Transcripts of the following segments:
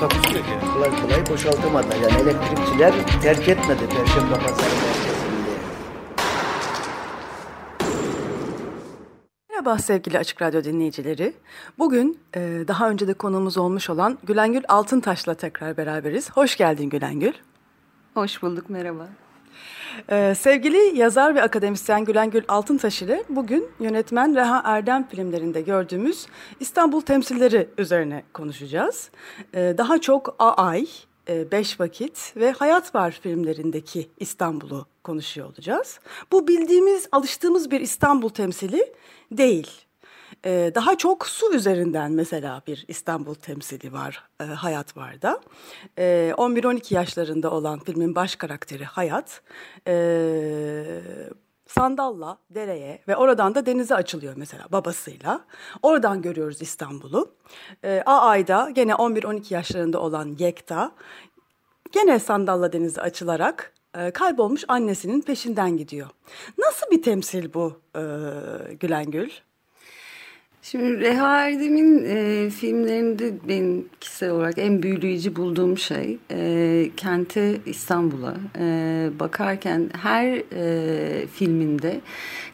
Takusuyor ki. kolay kolay boşaltamadılar. Yani elektrikçiler terk etmedi Perşembe Pazarı merkezinde. Merhaba sevgili Açık Radyo dinleyicileri. Bugün e, daha önce de konuğumuz olmuş olan Gülengül Altıntaş'la tekrar beraberiz. Hoş geldin Gülengül. Hoş bulduk, merhaba. Ee, sevgili yazar ve akademisyen Gülengül Altıntaş ile bugün yönetmen Reha Erdem filmlerinde gördüğümüz İstanbul temsilleri üzerine konuşacağız. Ee, daha çok Ay, e, Beş Vakit ve Hayat Var filmlerindeki İstanbul'u konuşuyor olacağız. Bu bildiğimiz, alıştığımız bir İstanbul temsili değil. Ee, daha çok su üzerinden mesela bir İstanbul temsili var, e, Hayat var da. Ee, 11-12 yaşlarında olan filmin baş karakteri Hayat, e, sandalla dereye ve oradan da denize açılıyor mesela babasıyla. Oradan görüyoruz İstanbul'u. Ee, Aay'da gene 11-12 yaşlarında olan Yekta, gene sandalla denize açılarak e, kaybolmuş annesinin peşinden gidiyor. Nasıl bir temsil bu e, Gülengül? Şimdi Reha Erdem'in e, filmlerinde benim kişisel olarak en büyüleyici bulduğum şey e, kente İstanbul'a e, bakarken her e, filminde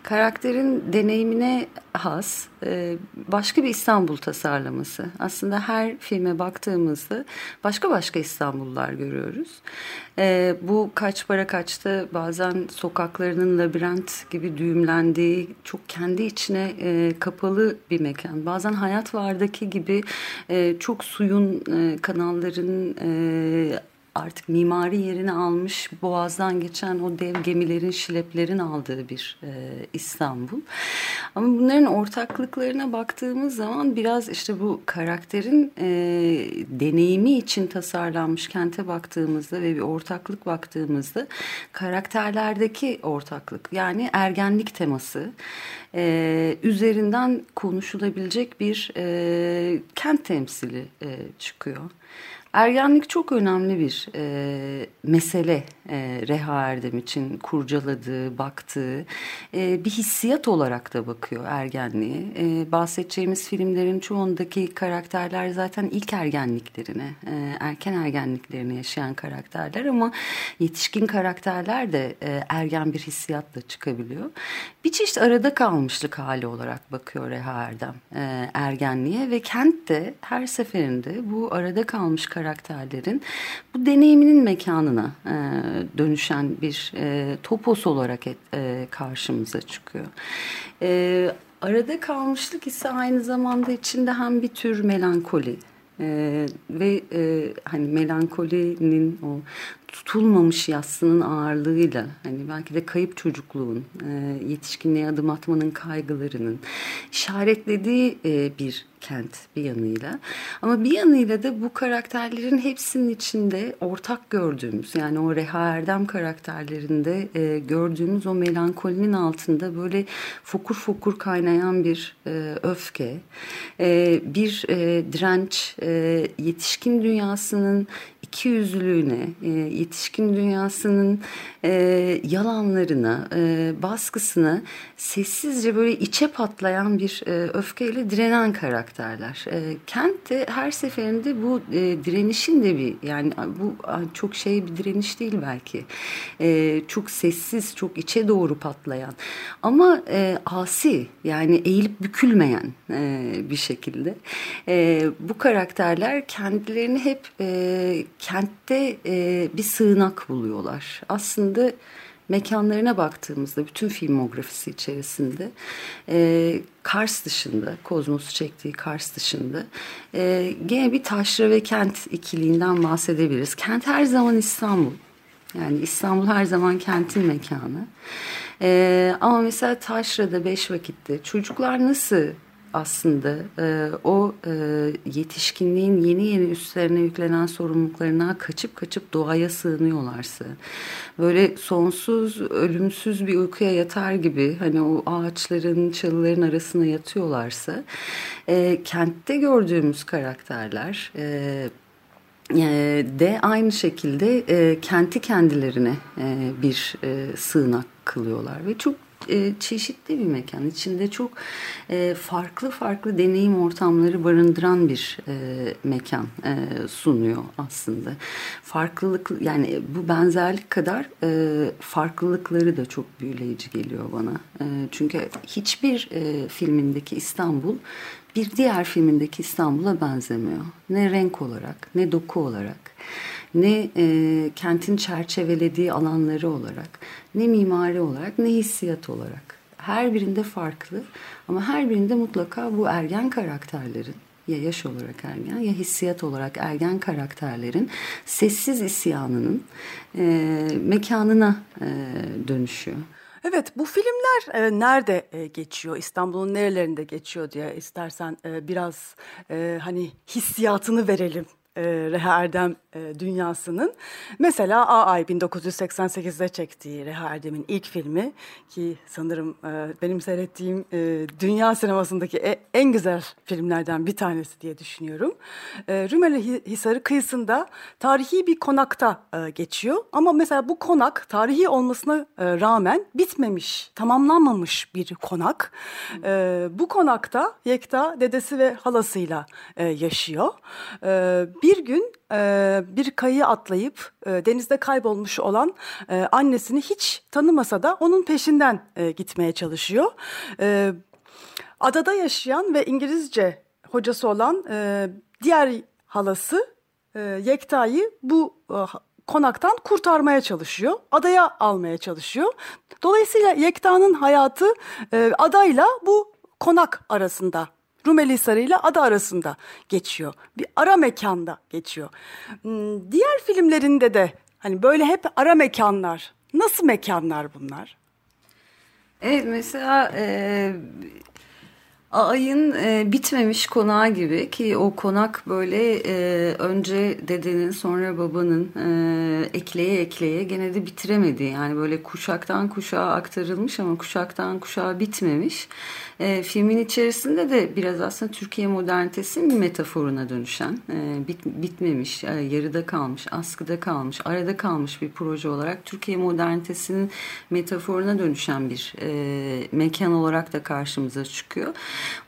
karakterin deneyimine has e, başka bir İstanbul tasarlaması. Aslında her filme baktığımızda başka başka İstanbullular görüyoruz. E, bu kaç para kaçta bazen sokaklarının labirent gibi düğümlendiği çok kendi içine e, kapalı bir mekan. Bazen hayat vardaki gibi e, çok suyun e, kanalların e, artık mimari yerini almış boğazdan geçen o dev gemilerin şileplerin aldığı bir e, İstanbul. Ama bunların ortaklıklarına baktığımız zaman biraz işte bu karakterin e, deneyimi için tasarlanmış kente baktığımızda ve bir ortaklık baktığımızda karakterlerdeki ortaklık yani ergenlik teması e, üzerinden konuşulabilecek bir e, kent temsili e, çıkıyor. Ergenlik çok önemli bir e, mesele e, Reha Erdem için kurcaladığı, baktığı e, bir hissiyat olarak da bakıyor ergenliğe. E, bahsedeceğimiz filmlerin çoğundaki karakterler zaten ilk ergenliklerine, e, erken ergenliklerini yaşayan karakterler ama yetişkin karakterler de e, ergen bir hissiyatla çıkabiliyor. Bir çeşit arada kalmışlık hali olarak bakıyor Reha Erdem e, ergenliğe ve kent de her seferinde bu arada kalmış karakterlerin bu deneyiminin mekanına e, dönüşen bir e, topos olarak et, e, karşımıza çıkıyor. E, arada kalmışlık ise aynı zamanda içinde hem bir tür melankoli ee, ve e, hani melankolinin o tutulmamış yassının ağırlığıyla hani belki de kayıp çocukluğun e, yetişkinliğe adım atmanın kaygılarının işaretlediği e, bir kent bir yanıyla. Ama bir yanıyla da bu karakterlerin hepsinin içinde ortak gördüğümüz yani o Reha Erdem karakterlerinde e, gördüğümüz o melankolinin altında böyle fokur fokur kaynayan bir öfke bir direnç yetişkin dünyasının iki yüzlülüğüne, e, yetişkin dünyasının e, yalanlarına, e, baskısına sessizce böyle içe patlayan bir e, öfkeyle direnen karakterler. E, Kent de her seferinde bu e, direnişin de bir yani bu çok şey bir direniş değil belki. E, çok sessiz, çok içe doğru patlayan ama e, asi yani eğilip bükülmeyen e, bir şekilde. E, bu karakterler kendilerini hep e, kentte e, bir sığınak buluyorlar. Aslında mekanlarına baktığımızda bütün filmografisi içerisinde e, Kars dışında, Kozmos'u çektiği Kars dışında e, gene bir taşra ve kent ikiliğinden bahsedebiliriz. Kent her zaman İstanbul. Yani İstanbul her zaman kentin mekanı. E, ama mesela Taşra'da beş vakitte çocuklar nasıl aslında e, o e, yetişkinliğin yeni yeni üstlerine yüklenen sorumluluklarına kaçıp kaçıp doğaya sığınıyorlarsa böyle sonsuz ölümsüz bir uykuya yatar gibi hani o ağaçların çalıların arasına yatıyorlarsa e, kentte gördüğümüz karakterler e, e de aynı şekilde e, kenti kendilerine e, bir e, sığınak kılıyorlar ve çok e, çeşitli bir mekan. İçinde çok e, farklı farklı deneyim ortamları barındıran bir e, mekan e, sunuyor aslında. Farklılık yani bu benzerlik kadar e, farklılıkları da çok büyüleyici geliyor bana. E, çünkü hiçbir e, filmindeki İstanbul bir diğer filmindeki İstanbul'a benzemiyor. Ne renk olarak ne doku olarak ne e, kentin çerçevelediği alanları olarak, ne mimari olarak, ne hissiyat olarak. Her birinde farklı ama her birinde mutlaka bu ergen karakterlerin ya yaş olarak ergen ya hissiyat olarak ergen karakterlerin sessiz isyanının e, mekanına e, dönüşüyor. Evet bu filmler e, nerede e, geçiyor? İstanbul'un nerelerinde geçiyor diye istersen e, biraz e, hani hissiyatını verelim e, Reha Erdem e, dünyasının. Mesela A.Ay 1988'de çektiği Reha Erdem'in ilk filmi ki sanırım e, benim seyrettiğim e, dünya sinemasındaki e, en güzel filmlerden bir tanesi diye düşünüyorum. E, Rümeli Hisarı kıyısında tarihi bir konakta e, geçiyor ama mesela bu konak tarihi olmasına e, rağmen bitmemiş, tamamlanmamış bir konak. E, bu konakta Yekta dedesi ve halasıyla e, yaşıyor. E, bir gün e, bir kayı atlayıp e, denizde kaybolmuş olan e, annesini hiç tanımasa da onun peşinden e, gitmeye çalışıyor. E, adada yaşayan ve İngilizce hocası olan e, diğer halası e, Yekta'yı bu e, konaktan kurtarmaya çalışıyor. Adaya almaya çalışıyor. Dolayısıyla Yekta'nın hayatı e, adayla bu konak arasında Rumeli Hisarı ile ada arasında geçiyor. Bir ara mekanda geçiyor. Hmm, diğer filmlerinde de hani böyle hep ara mekanlar. Nasıl mekanlar bunlar? Evet mesela e, Ayın e, bitmemiş konağı gibi ki o konak böyle e, önce dedenin sonra babanın e, ekleye ekleye gene de bitiremedi. Yani böyle kuşaktan kuşağa aktarılmış ama kuşaktan kuşağa bitmemiş. E, filmin içerisinde de biraz aslında Türkiye modernitesinin metaforuna dönüşen, e, bit, bitmemiş, e, yarıda kalmış, askıda kalmış, arada kalmış bir proje olarak Türkiye modernitesinin metaforuna dönüşen bir e, mekan olarak da karşımıza çıkıyor.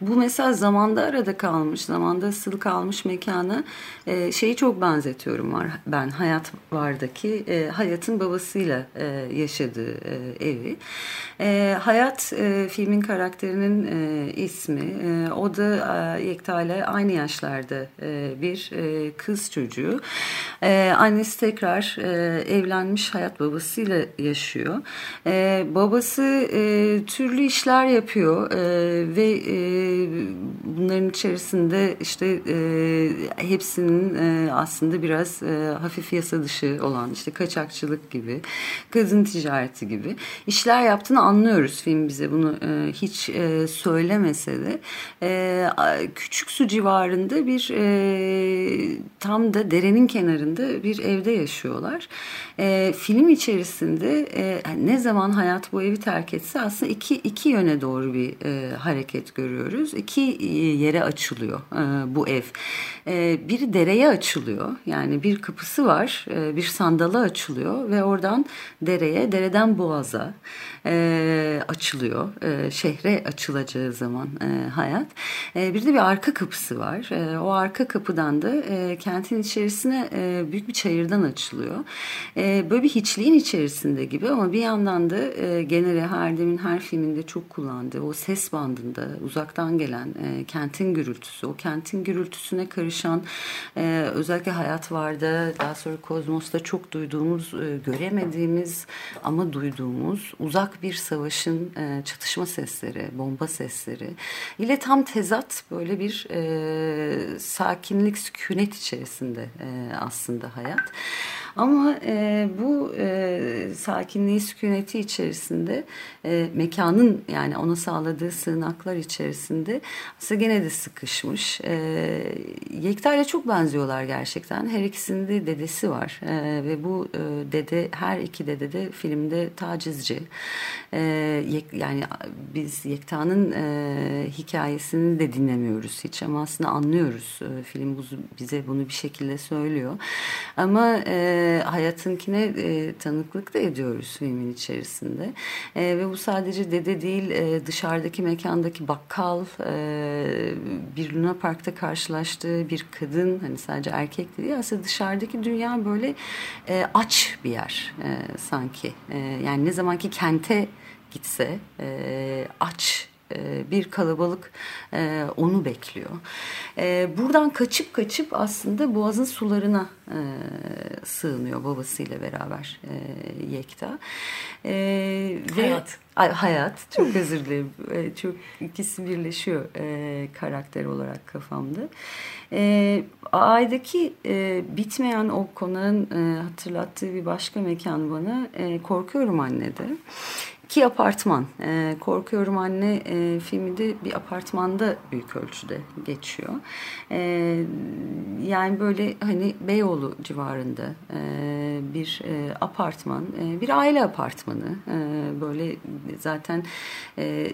Bu mesela zamanda arada kalmış, zamanda asılı kalmış mekanı e, şeyi çok benzetiyorum var ben Hayat Var'daki e, Hayat'ın babasıyla e, yaşadığı e, evi. E, Hayat e, filmin karakterinin e, ismi. E, o da e, Yekta ile aynı yaşlarda e, bir e, kız çocuğu. E, annesi tekrar e, evlenmiş Hayat babasıyla yaşıyor. E, babası e, türlü işler yapıyor e, ve e, bunların içerisinde işte e, hepsinin e, aslında biraz e, hafif yasa dışı olan işte kaçakçılık gibi, kadın ticareti gibi işler yaptığını anlıyoruz film bize bunu e, hiç e, söylemese de e, küçük su civarında bir e, tam da derenin kenarında bir evde yaşıyorlar. E, film içerisinde e, ne zaman hayat bu evi terk etse aslında iki, iki yöne doğru bir e, hareket görüyoruz. İki yere açılıyor e, bu ev. E, biri dereye açılıyor yani bir kapısı var e, bir sandala açılıyor ve oradan dereye dereden boğaza e, açılıyor. E, şehre açılacağı zaman e, hayat. E, bir de bir arka kapısı var. E, o arka kapıdan da e, kentin içerisine e, büyük bir çayırdan açılıyor. E, böyle bir hiçliğin içerisinde gibi ama bir yandan da e, gene Herdem'in her filminde çok kullandığı o ses bandında uzaktan gelen e, kentin gürültüsü, o kentin gürültüsüne karışan e, özellikle hayat vardı daha sonra Kozmos'ta çok duyduğumuz, e, göremediğimiz ama duyduğumuz uzak bir savaşın e, çatışma sesleri, bomba sesleri ile tam tezat böyle bir e, sakinlik, sükunet içerisinde e, aslında hayat. Ama e, bu e, sakinliği, sükuneti içerisinde e, mekanın yani ona sağladığı sığınaklar içerisinde aslında gene de sıkışmış. E, Yekta ile çok benziyorlar gerçekten. Her ikisinde dedesi var e, ve bu e, dede her iki dede de filmde tacizci. E, yek, yani biz Yekta'nın e, hikayesini de dinlemiyoruz hiç ama aslında anlıyoruz. E, film bize bunu bir şekilde söylüyor. Ama e, hayatınkine e, tanıklık da ediyoruz filmin içerisinde. E, ve bu sadece dede değil e, dışarıdaki mekandaki bakkal e, bir Luna Park'ta karşılaştığı bir kadın hani sadece erkek değil aslında dışarıdaki dünya böyle e, aç bir yer e, sanki. E, yani ne zamanki kente gitse e, aç e, bir kalabalık e, onu bekliyor. E, buradan kaçıp kaçıp aslında Boğaz'ın sularına sığınıyor babasıyla beraber Yekta. Hayat. Ve, hayat. Çok özür dilerim. Çok ikisi birleşiyor karakter olarak kafamda. Ay'daki bitmeyen o konağın hatırlattığı bir başka mekan bana Korkuyorum Anne'de. Ki apartman. E, Korkuyorum Anne e, filmi de bir apartmanda büyük ölçüde geçiyor. E, yani böyle hani Beyoğlu civarında e, bir e, apartman, e, bir aile apartmanı. E, böyle zaten e,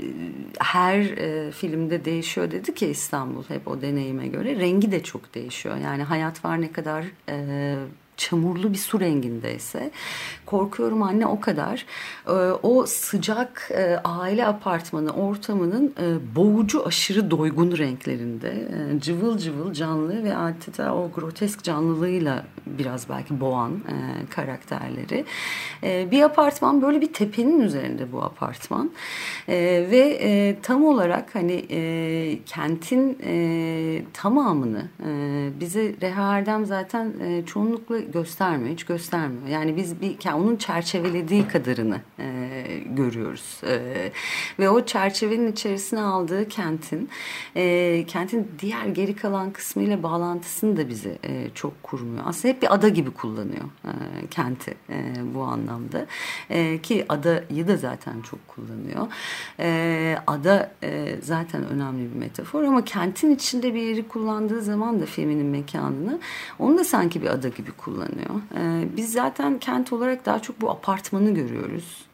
her e, filmde değişiyor dedi ki İstanbul hep o deneyime göre. Rengi de çok değişiyor. Yani hayat var ne kadar... E, çamurlu bir su rengindeyse korkuyorum anne o kadar. E, o sıcak e, aile apartmanı ortamının e, boğucu aşırı doygun renklerinde e, cıvıl cıvıl canlı ve adeta o grotesk canlılığıyla biraz belki boğan karakterleri. Bir apartman böyle bir tepenin üzerinde bu apartman. Ve tam olarak hani kentin tamamını e, bize Reha Erdem zaten çoğunlukla göstermiyor, hiç göstermiyor. Yani biz bir onun çerçevelediği kadarını e, görüyoruz. E, ve o çerçevenin içerisine aldığı kentin, e, kentin diğer geri kalan kısmıyla bağlantısını da bize e, çok kurmuyor. Aslında hep bir ada gibi kullanıyor e, kenti e, bu anlamda. E, ki adayı da zaten çok kullanıyor. E, ada e, zaten önemli bir metafor ama kentin içinde bir yeri kullandığı zaman da feminin mekanını onu da sanki bir ada gibi kullanıyor kullanıyor. E, biz zaten kent olarak daha çok bu apartmanı görüyoruz.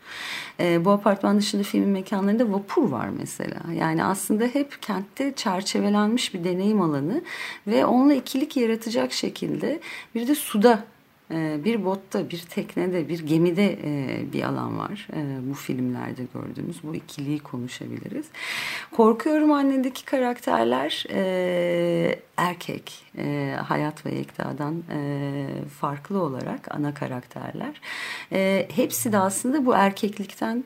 E, bu apartman dışında filmin mekanlarında vapur var mesela. Yani aslında hep kentte çerçevelenmiş bir deneyim alanı ve onunla ikilik yaratacak şekilde bir de suda ee, bir botta, bir teknede, bir gemide e, bir alan var. Ee, bu filmlerde gördüğümüz bu ikiliyi konuşabiliriz. Korkuyorum annedeki karakterler e, erkek, e, Hayat ve Yekta'dan farklı olarak ana karakterler. Hepsi de aslında bu erkeklikten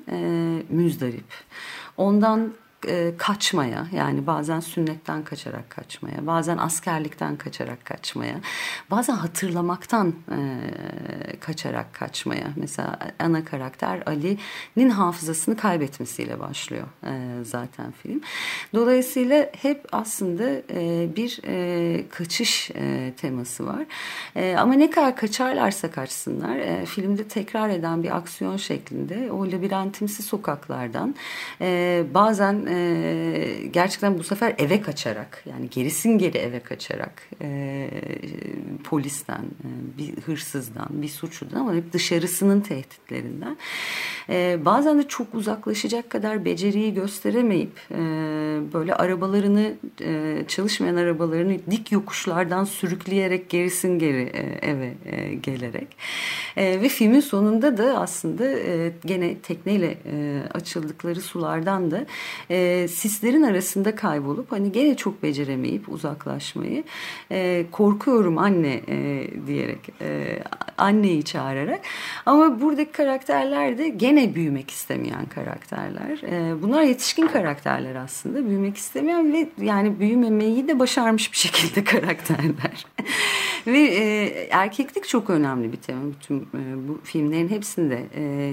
müzdarip. Ondan e, kaçmaya yani bazen sünnetten kaçarak kaçmaya bazen askerlikten kaçarak kaçmaya bazen hatırlamaktan e, kaçarak kaçmaya. Mesela ana karakter Ali'nin hafızasını kaybetmesiyle başlıyor e, zaten film. Dolayısıyla hep aslında e, bir e, kaçış e, teması var. E, ama ne kadar kaçarlarsa kaçsınlar e, filmde tekrar eden bir aksiyon şeklinde o labirentimsi sokaklardan e, bazen e, gerçekten bu sefer eve kaçarak yani gerisin geri eve kaçarak e, polisten, e, bir hırsızdan, bir suçludan ama hep dışarısının tehditlerinden e, bazen de çok uzaklaşacak kadar beceriyi gösteremeyip e, böyle arabalarını e, çalışmayan arabalarını dik yokuşlardan sürükleyerek gerisin geri e, eve e, gelerek e, ve filmin sonunda da aslında e, gene tekneyle e, açıldıkları sulardan da e, sislerin arasında kaybolup hani gene çok beceremeyip uzaklaşmayı e, korkuyorum anne e, diyerek e, anneyi çağırarak ama buradaki karakterler de gene büyümek istemeyen karakterler. E, bunlar yetişkin karakterler aslında büyümek istemeyen ve yani büyümemeyi de başarmış bir şekilde karakterler. ve e, erkeklik çok önemli bir tema bütün e, bu filmlerin hepsinde e,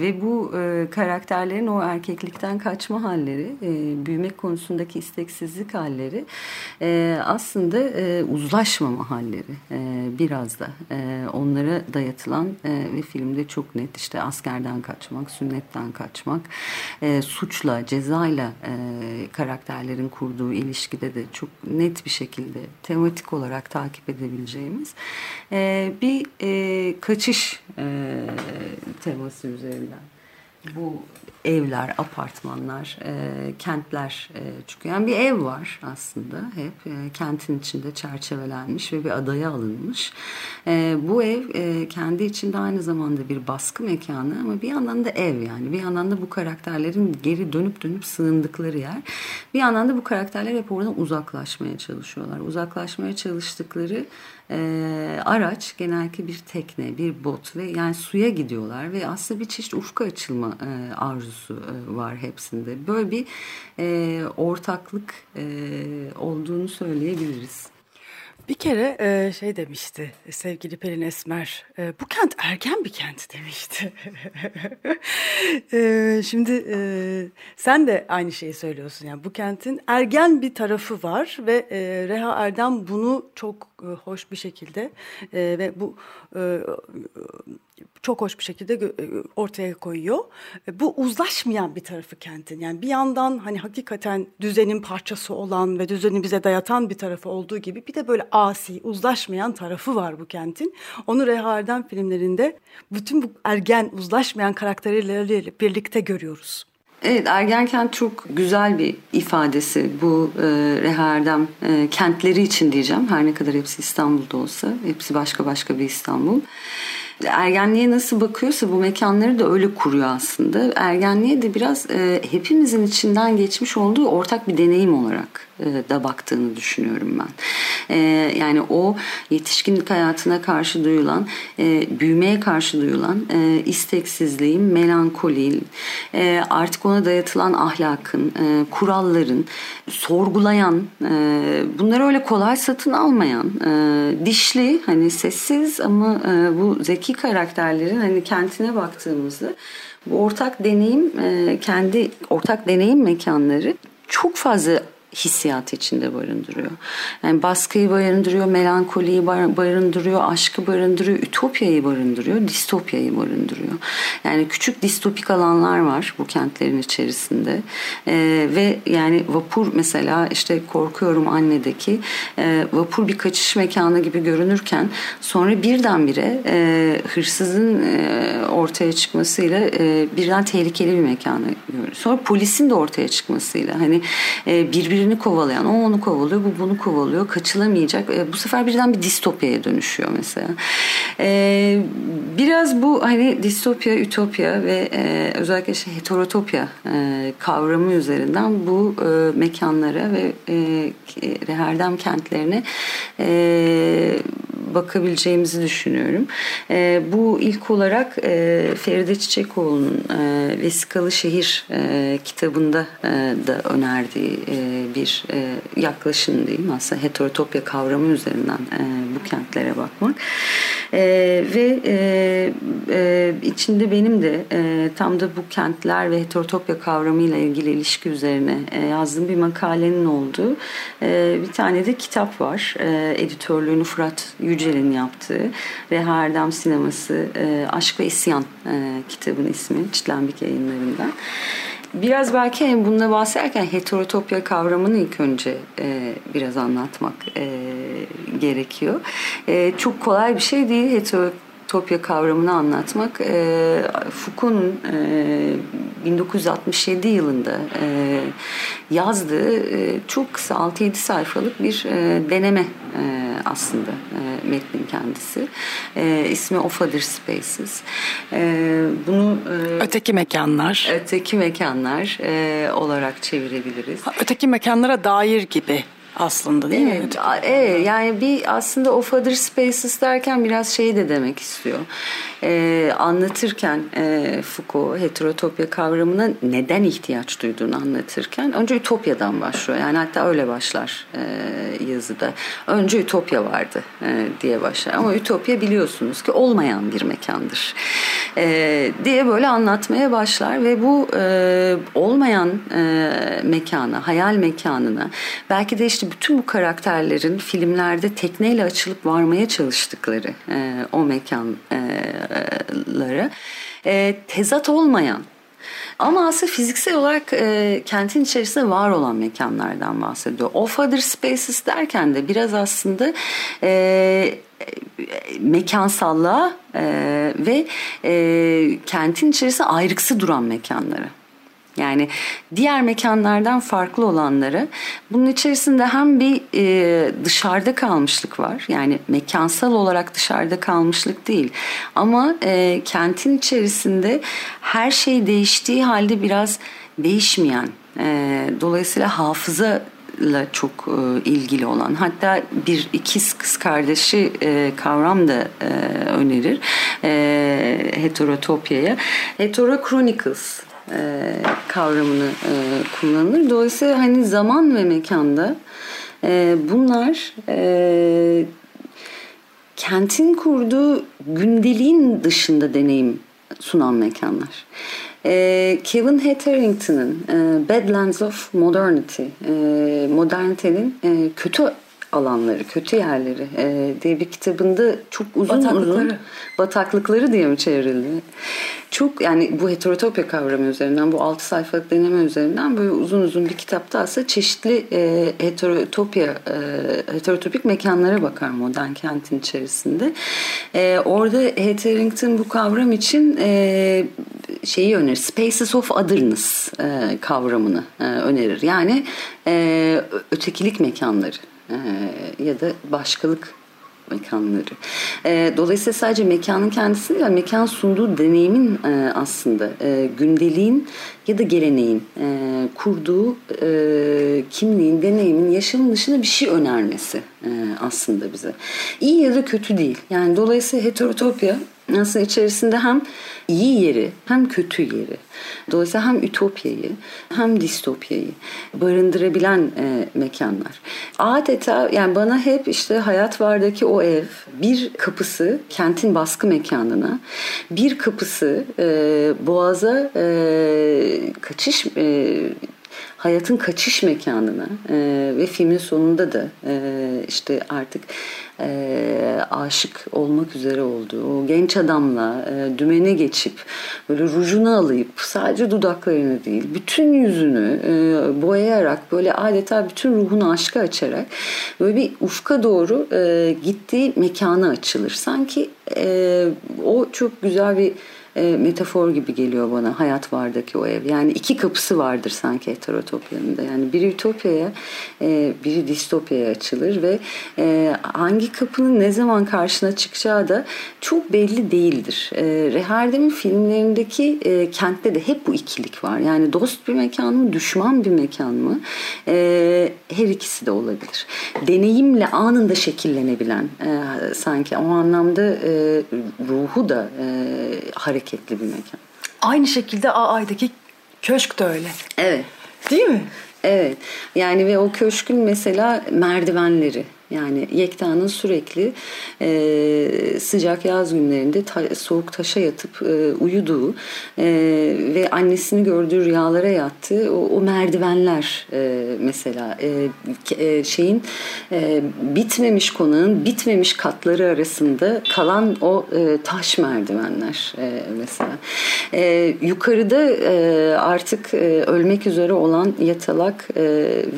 ve bu e, karakterlerin o erkeklikten kaçma uzaklaşma halleri, e, büyümek konusundaki isteksizlik halleri e, aslında e, uzlaşmama halleri e, biraz da e, onlara dayatılan e, ve filmde çok net işte askerden kaçmak, sünnetten kaçmak, e, suçla, cezayla e, karakterlerin kurduğu ilişkide de çok net bir şekilde tematik olarak takip edebileceğimiz e, bir e, kaçış e, teması üzerinden bu evler, apartmanlar, e, kentler e, çıkıyor. Yani bir ev var aslında hep e, kentin içinde çerçevelenmiş ve bir adaya alınmış. E, bu ev e, kendi içinde aynı zamanda bir baskı mekanı ama bir yandan da ev yani. Bir yandan da bu karakterlerin geri dönüp dönüp sığındıkları yer. Bir yandan da bu karakterler hep oradan uzaklaşmaya çalışıyorlar. Uzaklaşmaya çalıştıkları e, araç genellikle bir tekne, bir bot ve yani suya gidiyorlar ve aslında bir çeşit ufka açılma e, arzusu e, var hepsinde. Böyle bir e, ortaklık e, olduğunu söyleyebiliriz. Bir kere e, şey demişti sevgili Pelin Esmer, e, bu kent ergen bir kent demişti. e, şimdi e, sen de aynı şeyi söylüyorsun. Yani bu kentin ergen bir tarafı var ve e, Reha Erdem bunu çok e, hoş bir şekilde e, ve bu e, çok hoş bir şekilde e, ortaya koyuyor. Bu uzlaşmayan bir tarafı kentin. Yani bir yandan hani hakikaten düzenin parçası olan ve düzeni bize dayatan bir tarafı olduğu gibi bir de böyle asi, uzlaşmayan tarafı var bu kentin. Onu Reha Erdem filmlerinde bütün bu ergen, uzlaşmayan karakterleriyle birlikte görüyoruz. Evet Ergenkent çok güzel bir ifadesi bu e, Reha Erdem e, kentleri için diyeceğim. Her ne kadar hepsi İstanbul'da olsa hepsi başka başka bir İstanbul ergenliğe nasıl bakıyorsa bu mekanları da öyle kuruyor aslında. Ergenliğe de biraz e, hepimizin içinden geçmiş olduğu ortak bir deneyim olarak e, da baktığını düşünüyorum ben. E, yani o yetişkinlik hayatına karşı duyulan, e, büyümeye karşı duyulan e, isteksizliğin, melankolin, e, artık ona dayatılan ahlakın, e, kuralların, sorgulayan, e, bunları öyle kolay satın almayan, e, dişli, hani sessiz ama e, bu zeki karakterlerin hani kentine baktığımızda bu ortak deneyim, e, kendi ortak deneyim mekanları çok fazla hissiyat içinde barındırıyor. Yani baskıyı barındırıyor, melankoliyi barındırıyor, aşkı barındırıyor, ütopyayı barındırıyor, distopyayı barındırıyor. Yani küçük distopik alanlar var bu kentlerin içerisinde. Ee, ve yani vapur mesela işte korkuyorum annedeki e, vapur bir kaçış mekanı gibi görünürken sonra birdenbire e, hırsızın e, ortaya çıkmasıyla e, birden tehlikeli bir mekanı görüyoruz. Sonra polisin de ortaya çıkmasıyla hani e, birbiri birbirini kovalayan, o onu kovalıyor, bu bunu kovalıyor, kaçılamayacak. E, bu sefer birden bir distopyaya dönüşüyor mesela. E, biraz bu hani distopya, ütopya ve e, özellikle şey heterotopya e, kavramı üzerinden bu e, mekanlara ve e, Reherdem kentlerine e, bakabileceğimizi düşünüyorum. E, bu ilk olarak e, Feride Çiçekoğlu'nun e, Vesikalı Şehir e, kitabında e, da önerdiği e, bir e, yaklaşım diyeyim. Aslında heterotopya kavramı üzerinden e, bu kentlere bakmak. E, ve içinde benim de tam da bu kentler ve heterotopya kavramıyla ilgili ilişki üzerine yazdığım bir makalenin olduğu bir tane de kitap var. E, editörlüğünü Fırat Yücel'in yaptığı Reha Erdem Sineması Aşk ve İsyan kitabın ismi Çitlenbik yayınlarından. Biraz belki hani bununla bahsederken heterotopya kavramını ilk önce e, biraz anlatmak e, gerekiyor. E, çok kolay bir şey değil heterotopya kavramını anlatmak. E, Foucault'un e, 1967 yılında e, yazdığı e, çok kısa 6-7 sayfalık bir e, deneme e, aslında e, metnin kendisi. E, ismi Of Other Spaces. E, bunu e, öteki mekanlar. Öteki mekanlar e, olarak çevirebiliriz. öteki mekanlara dair gibi aslında değil mi? Evet, yani bir aslında of other spaces derken biraz şey de demek istiyor. Ee, anlatırken e, Foucault heterotopya kavramına neden ihtiyaç duyduğunu anlatırken önce ütopyadan başlıyor. Yani hatta öyle başlar e, yazıda. Önce ütopya vardı e, diye başlar. Ama ütopya biliyorsunuz ki olmayan bir mekandır. E, diye böyle anlatmaya başlar ve bu e, olmayan e, mekana, hayal mekanına, belki de işte bütün bu karakterlerin filmlerde tekneyle açılıp varmaya çalıştıkları e, o mekanlara e, tezat olmayan ama aslında fiziksel olarak e, kentin içerisinde var olan mekanlardan bahsediyor. Off other spaces derken de biraz aslında e, mekansallığa e, ve e, kentin içerisinde ayrıksı duran mekanları. Yani diğer mekanlardan farklı olanları bunun içerisinde hem bir e, dışarıda kalmışlık var. Yani mekansal olarak dışarıda kalmışlık değil. Ama e, kentin içerisinde her şey değiştiği halde biraz değişmeyen. E, dolayısıyla hafıza ile çok e, ilgili olan hatta bir ikiz kız kardeşi e, kavram da e, önerir e, heterotopyaya. Hetero Chronicles e, kavramını e, kullanılır. Dolayısıyla hani zaman ve mekanda e, bunlar e, kentin kurduğu gündeliğin dışında deneyim sunan mekanlar. E, Kevin Hetherington'ın e, Badlands of Modernity, e, modernitenin e, kötü alanları, kötü yerleri e, diye bir kitabında çok uzun Bataklıkları. uzun bataklıkları diye mi çevrildi? Çok yani bu heterotopya kavramı üzerinden bu 6 sayfalık deneme üzerinden böyle uzun uzun bir kitapta aslında çeşitli e, heterotopya e, heterotopik mekanlara bakar modern kentin içerisinde. E, orada Hetherington bu kavram için e, şeyi önerir. Spaces of otherness e, kavramını e, önerir. Yani e, ötekilik mekanları ya da başkalık mekanları. E, dolayısıyla sadece mekanın kendisi değil, mekan sunduğu deneyimin e, aslında e, gündeliğin ya da geleneğin e, kurduğu kimliğin, deneyimin, yaşamın dışında bir şey önermesi aslında bize. İyi ya da kötü değil. Yani dolayısıyla heterotopya aslında içerisinde hem iyi yeri hem kötü yeri. Dolayısıyla hem ütopyayı hem distopyayı barındırabilen e, mekanlar. Adeta yani bana hep işte hayat vardaki o ev bir kapısı kentin baskı mekanına bir kapısı e, boğaza e, kaçış e, hayatın kaçış mekanına e, ve filmin sonunda da e, işte artık e, aşık olmak üzere olduğu o genç adamla e, dümene geçip böyle rujunu alayıp sadece dudaklarını değil bütün yüzünü e, boyayarak böyle adeta bütün ruhunu aşka açarak böyle bir ufka doğru e, gittiği mekana açılır. Sanki e, o çok güzel bir e, metafor gibi geliyor bana hayat vardaki o ev. Yani iki kapısı vardır sanki heterotopyanın da. Yani biri ütopyaya, e, biri distopyaya açılır ve e, hangi kapının ne zaman karşına çıkacağı da çok belli değildir. E, Rehardem'in filmlerindeki e, kentte de hep bu ikilik var. Yani dost bir mekan mı, düşman bir mekan mı? E, her ikisi de olabilir. Deneyimle anında şekillenebilen e, sanki o anlamda e, ruhu da e, hareketli bir mekan. Aynı şekilde AA'daki köşk de öyle. Evet. Değil mi? Evet. Yani ve o köşkün mesela merdivenleri yani Yekta'nın sürekli e, sıcak yaz günlerinde ta, soğuk taşa yatıp e, uyuduğu e, ve annesini gördüğü rüyalara yattığı o, o merdivenler e, mesela e, e, şeyin e, bitmemiş konağın bitmemiş katları arasında kalan o e, taş merdivenler e, mesela. E, yukarıda e, artık e, ölmek üzere olan yatalak e,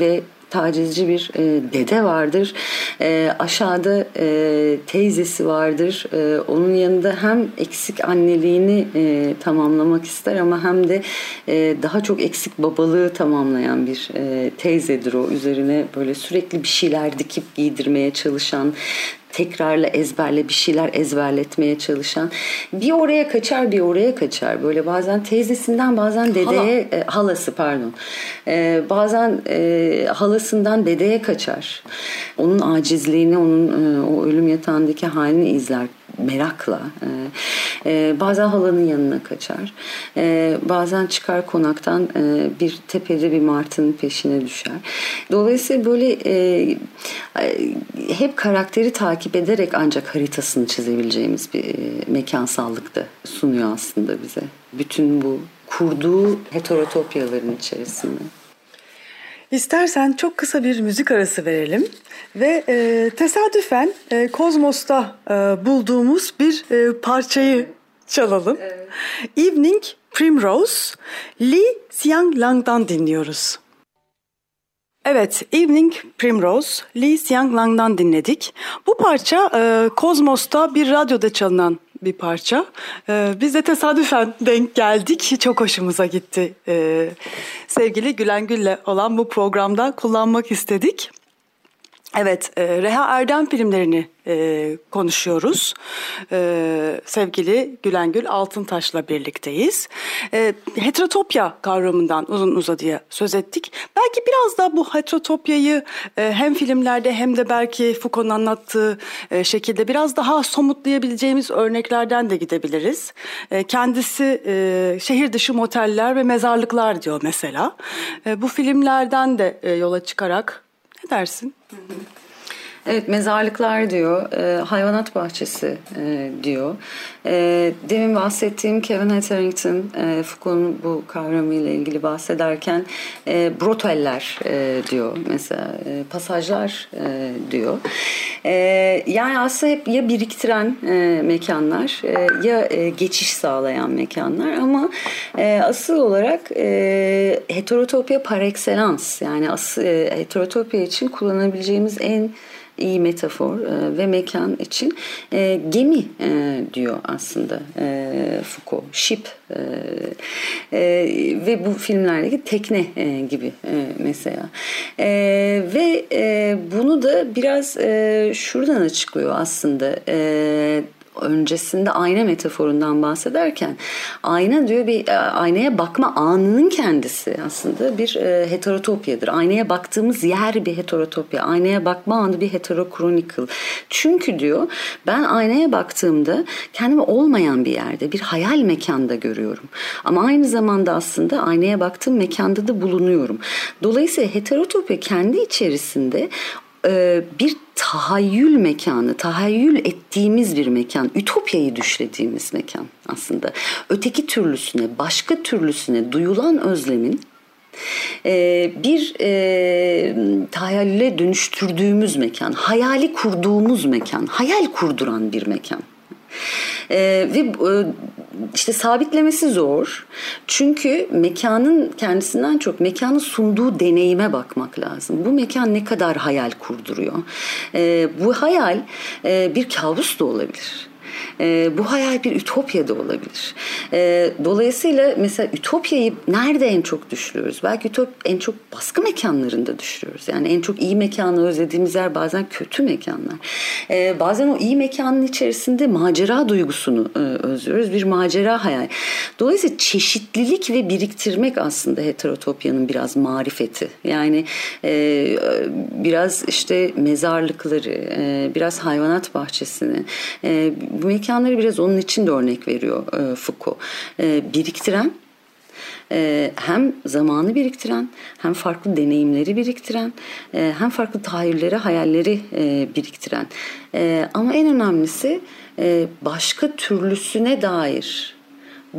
ve tacizci bir e, dede vardır. E, aşağıda e, teyzesi vardır. E, onun yanında hem eksik anneliğini e, tamamlamak ister ama hem de e, daha çok eksik babalığı tamamlayan bir e, teyzedir o. Üzerine böyle sürekli bir şeyler dikip giydirmeye çalışan tekrarla ezberle bir şeyler ezberletmeye çalışan bir oraya kaçar bir oraya kaçar. Böyle bazen teyzesinden bazen dedeye e, halası pardon. E, bazen e, halasından dedeye kaçar. Onun acizliğini onun e, o ölüm yatağındaki halini izler merakla. E, e, bazen halanın yanına kaçar. E, bazen çıkar konaktan e, bir tepede bir martının peşine düşer. Dolayısıyla böyle e, e, hep karakteri takip ederek ancak haritasını çizebileceğimiz bir e, mekansallık da sunuyor aslında bize. Bütün bu kurduğu heterotopyaların içerisinde. İstersen çok kısa bir müzik arası verelim ve e, tesadüfen e, Kozmos'ta e, bulduğumuz bir e, parçayı çalalım. Evet. Evening Primrose, Lee Siang Lang'dan dinliyoruz. Evet, Evening Primrose, Lee Siang Lang'dan dinledik. Bu parça e, Kozmos'ta bir radyoda çalınan bir parça. E, biz de tesadüfen denk geldik. Çok hoşumuza gitti. E, sevgili Gülen Gül'le olan bu programda kullanmak istedik. Evet, e, Reha Erdem filmlerini e, konuşuyoruz. E, sevgili Gülengül Altıntaş'la birlikteyiz. E, heterotopya kavramından uzun uzadıya söz ettik. Belki biraz da bu heterotopyayı e, hem filmlerde hem de belki Foucault'un anlattığı e, şekilde biraz daha somutlayabileceğimiz örneklerden de gidebiliriz. E, kendisi e, şehir dışı moteller ve mezarlıklar diyor mesela. E, bu filmlerden de e, yola çıkarak dersin? Hı hı. Evet mezarlıklar diyor, e, hayvanat bahçesi e, diyor. E, demin bahsettiğim Kevin Hetherington, e, Foucault'un bu kavramıyla ilgili bahsederken e, broteller e, diyor mesela, e, pasajlar e, diyor. E, yani aslında hep ya biriktiren e, mekanlar e, ya e, geçiş sağlayan mekanlar ama e, asıl olarak e, heterotopya par excellence yani as, e, heterotopya için kullanabileceğimiz en iyi metafor e, ve mekan için e, gemi e, diyor aslında Foucault. Ship ve bu filmlerdeki tekne gibi mesela. Ve bunu da biraz şuradan açıklıyor aslında. Öncesinde ayna metaforundan bahsederken ayna diyor bir e, aynaya bakma anının kendisi aslında bir e, heterotopyadır. Aynaya baktığımız yer bir heterotopya. Aynaya bakma anı bir heterochronicle. Çünkü diyor ben aynaya baktığımda kendimi olmayan bir yerde bir hayal mekanda görüyorum. Ama aynı zamanda aslında aynaya baktığım mekanda da bulunuyorum. Dolayısıyla heterotopya kendi içerisinde e, bir tahayyül mekanı, tahayyül ettiğimiz bir mekan, ütopyayı düşlediğimiz mekan aslında. Öteki türlüsüne, başka türlüsüne duyulan özlemin e, bir e, tahayyüle dönüştürdüğümüz mekan, hayali kurduğumuz mekan, hayal kurduran bir mekan. E, ve e, işte sabitlemesi zor. Çünkü mekanın kendisinden çok mekanın sunduğu deneyime bakmak lazım. Bu mekan ne kadar hayal kurduruyor? E, bu hayal e, bir kabus da olabilir. E, bu hayal bir ütopya da olabilir. E, dolayısıyla mesela ütopyayı nerede en çok düşürüyoruz? Belki ütop en çok baskı mekanlarında düşürüyoruz. Yani en çok iyi mekanı özlediğimiz yer bazen kötü mekanlar. E, bazen o iyi mekanın içerisinde macera duygusunu e, özlüyoruz. Bir macera hayal. Dolayısıyla çeşitlilik ve biriktirmek aslında heterotopyanın biraz marifeti. Yani e, biraz işte mezarlıkları, e, biraz hayvanat bahçesini, e, bu mekanları biraz onun için de örnek veriyor e, Foucault. E, biriktiren e, hem zamanı biriktiren hem farklı deneyimleri biriktiren e, hem farklı tahayyülleri hayalleri e, biriktiren ama en önemlisi başka türlüsüne dair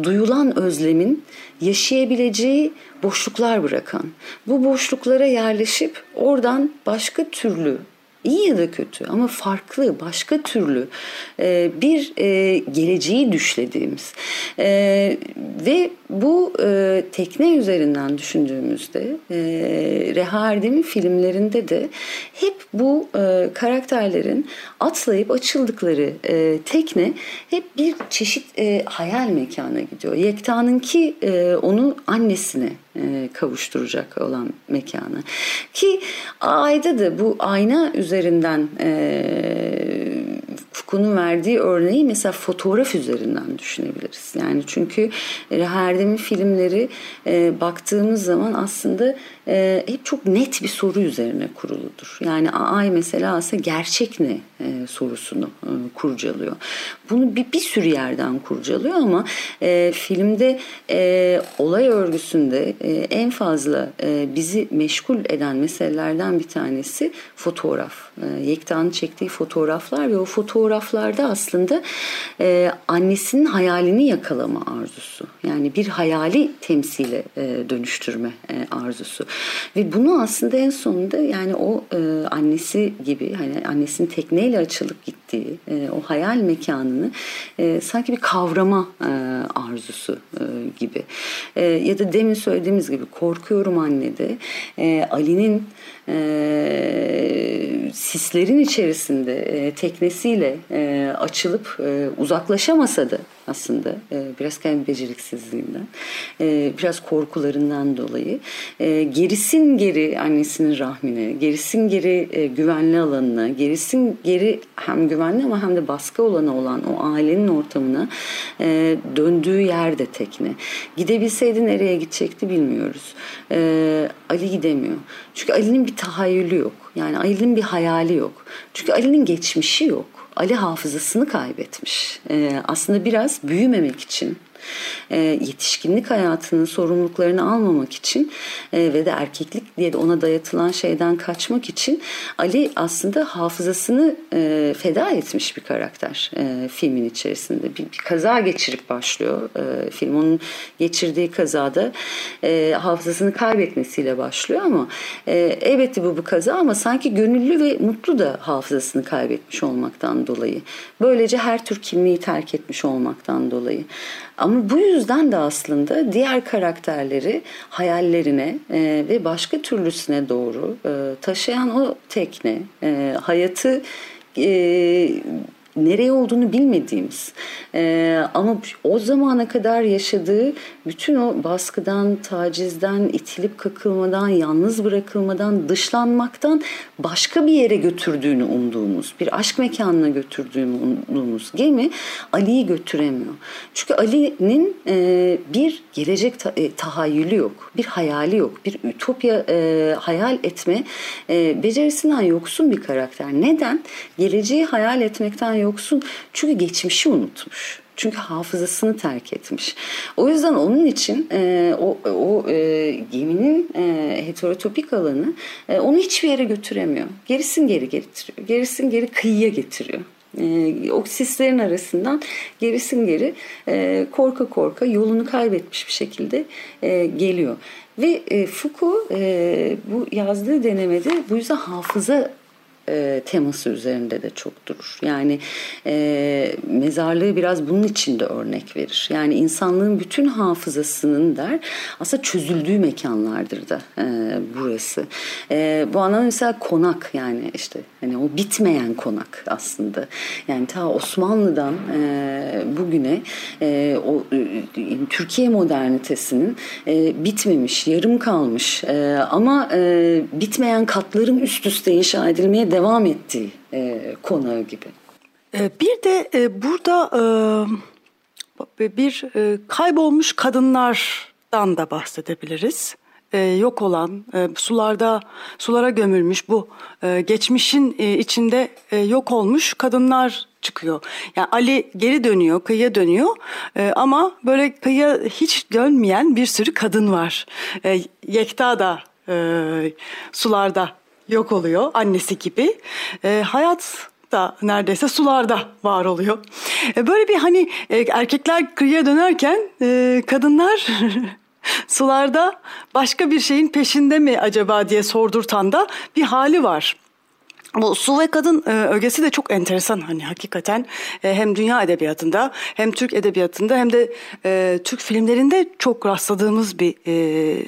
duyulan özlemin yaşayabileceği boşluklar bırakan bu boşluklara yerleşip oradan başka türlü iyi ya da kötü ama farklı, başka türlü e, bir e, geleceği düşlediğimiz e, ve bu e, tekne üzerinden düşündüğümüzde e, Reha Erdem'in filmlerinde de hep bu e, karakterlerin atlayıp açıldıkları e, tekne hep bir çeşit e, hayal mekana gidiyor. Yekta'nınki e, onu annesine e, kavuşturacak olan mekanı. Ki ayda da bu ayna üzerinden e, Foucault'un verdiği örneği mesela fotoğraf üzerinden düşünebiliriz. Yani çünkü Herdem'in filmleri e, baktığımız zaman aslında e, hep çok net bir soru üzerine kuruludur. Yani ay mesela aslında gerçek ne e, sorusunu e, kurcalıyor. Bunu bir, bir sürü yerden kurcalıyor ama e, filmde e, olay örgüsünde e, en fazla e, bizi meşgul eden meselelerden bir tanesi fotoğraf. E, Yekta'nın çektiği fotoğraflar ve o fotoğraf fotoğraflarda aslında e, annesinin hayalini yakalama arzusu. Yani bir hayali temsile e, dönüştürme e, arzusu. Ve bunu aslında en sonunda yani o e, annesi gibi hani annesinin tekneyle açılıp gittiği e, o hayal mekanını e, sanki bir kavrama e, arzusu e, gibi. E, ya da demin söylediğimiz gibi korkuyorum annede. E, Ali'nin e, sislerin içerisinde e, teknesiyle e, açılıp e, uzaklaşamasa da aslında e, biraz kendi beceriksizliğinden e, biraz korkularından dolayı e, gerisin geri annesinin rahmine gerisin geri güvenli alanına gerisin geri hem güvenli ama hem de baskı olanı olan o ailenin ortamına döndüğü yerde tekne. Gidebilseydi nereye gidecekti bilmiyoruz. Ali gidemiyor. Çünkü Ali'nin bir tahayyülü yok. Yani Ali'nin bir hayali yok. Çünkü Ali'nin geçmişi yok Ali hafızasını kaybetmiş. Ee, aslında biraz büyümemek için e, yetişkinlik hayatının sorumluluklarını almamak için e, ve de erkeklik diye de ona dayatılan şeyden kaçmak için Ali aslında hafızasını e, feda etmiş bir karakter e, filmin içerisinde. Bir, bir kaza geçirip başlıyor e, film. Onun geçirdiği kazada e, hafızasını kaybetmesiyle başlıyor ama e, elbette bu bu kaza ama sanki gönüllü ve mutlu da hafızasını kaybetmiş olmaktan dolayı. Böylece her tür kimliği terk etmiş olmaktan dolayı. Ama bu yüzden de aslında diğer karakterleri hayallerine e, ve başka türlüsüne doğru e, taşıyan o tekne, e, hayatı e, nereye olduğunu bilmediğimiz e, ama o zamana kadar yaşadığı bütün o baskıdan, tacizden, itilip kakılmadan, yalnız bırakılmadan, dışlanmaktan başka bir yere götürdüğünü umduğumuz, bir aşk mekanına götürdüğünü umduğumuz gemi Ali'yi götüremiyor. Çünkü Ali'nin e, bir gelecek ta, e, tahayyülü yok, bir hayali yok, bir ütopya e, hayal etme e, becerisinden yoksun bir karakter. Neden? Geleceği hayal etmekten yoksun. Çünkü geçmişi unutmuş. Çünkü hafızasını terk etmiş. O yüzden onun için e, o, o e, geminin e, heterotopik alanı e, onu hiçbir yere götüremiyor. Gerisin geri getiriyor. Gerisin geri kıyıya getiriyor. E, o arasından gerisin geri e, korka korka yolunu kaybetmiş bir şekilde e, geliyor. Ve e, Foucault e, bu yazdığı denemede bu yüzden hafıza e, teması üzerinde de çok durur. Yani e, mezarlığı biraz bunun için de örnek verir. Yani insanlığın bütün hafızasının der aslında çözüldüğü mekanlardır da e, burası. E, bu anlamda mesela konak yani işte hani o bitmeyen konak aslında. Yani ta Osmanlı'dan e, bugüne e, o e, Türkiye modernitesinin e, bitmemiş, yarım kalmış e, ama e, bitmeyen katların üst üste inşa edilmeye devam ettiği e, konağı gibi. E, bir de e, burada e, bir kaybolmuş kadınlardan da bahsedebiliriz. Yok olan, sularda sulara gömülmüş bu geçmişin içinde yok olmuş kadınlar çıkıyor. Yani Ali geri dönüyor, kıyıya dönüyor e, ama böyle kıyıya hiç dönmeyen bir sürü kadın var. E, Yekta da e, sularda yok oluyor annesi gibi. E, hayat da neredeyse sularda var oluyor. E, böyle bir hani e, erkekler kıyıya dönerken e, kadınlar sularda başka bir şeyin peşinde mi acaba diye sordurtan da bir hali var. Bu su ve kadın e, ögesi de çok enteresan hani hakikaten e, hem dünya edebiyatında hem Türk edebiyatında hem de e, Türk filmlerinde çok rastladığımız bir e,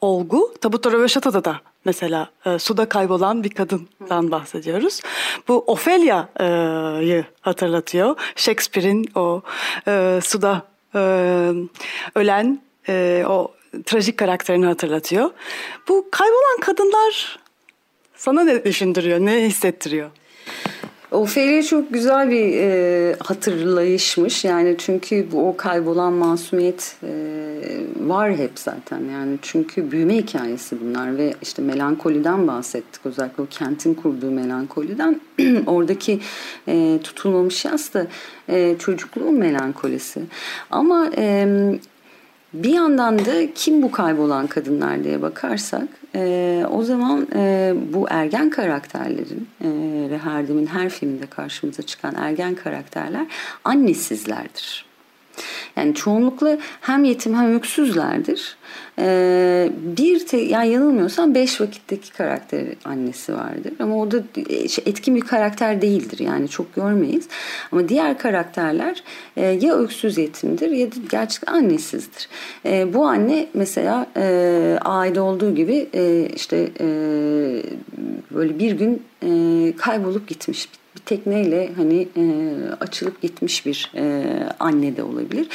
olgu. Tabutta Röveşata'da da mesela e, suda kaybolan bir kadından bahsediyoruz. Bu Ophelia'yı hatırlatıyor. Shakespeare'in o e, suda e, ölen e, o trajik karakterini hatırlatıyor. Bu kaybolan kadınlar sana ne düşündürüyor, ne hissettiriyor? Ofelia çok güzel bir e, hatırlayışmış. Yani çünkü bu o kaybolan masumiyet e, var hep zaten. Yani çünkü büyüme hikayesi bunlar ve işte melankoliden bahsettik. Özellikle o kentin kurduğu melankoliden. Oradaki e, tutulmamış yas da e, çocukluğun melankolisi. Ama e, bir yandan da kim bu kaybolan kadınlar diye bakarsak e, o zaman e, bu ergen karakterlerin e, Reherdem'in her filminde karşımıza çıkan ergen karakterler annesizlerdir. Yani çoğunlukla hem yetim hem öksüzlerdir. Ee, bir te, yani yanılmıyorsam beş vakitteki karakter annesi vardır ama o da e, şey, etkin bir karakter değildir yani çok görmeyiz ama diğer karakterler e, ya öksüz yetimdir ya da gerçekten annesizdir. E, bu anne mesela e, aile olduğu gibi e, işte e, böyle bir gün e, kaybolup gitmiş bir tekneyle hani e, açılıp gitmiş bir e, anne de olabilir.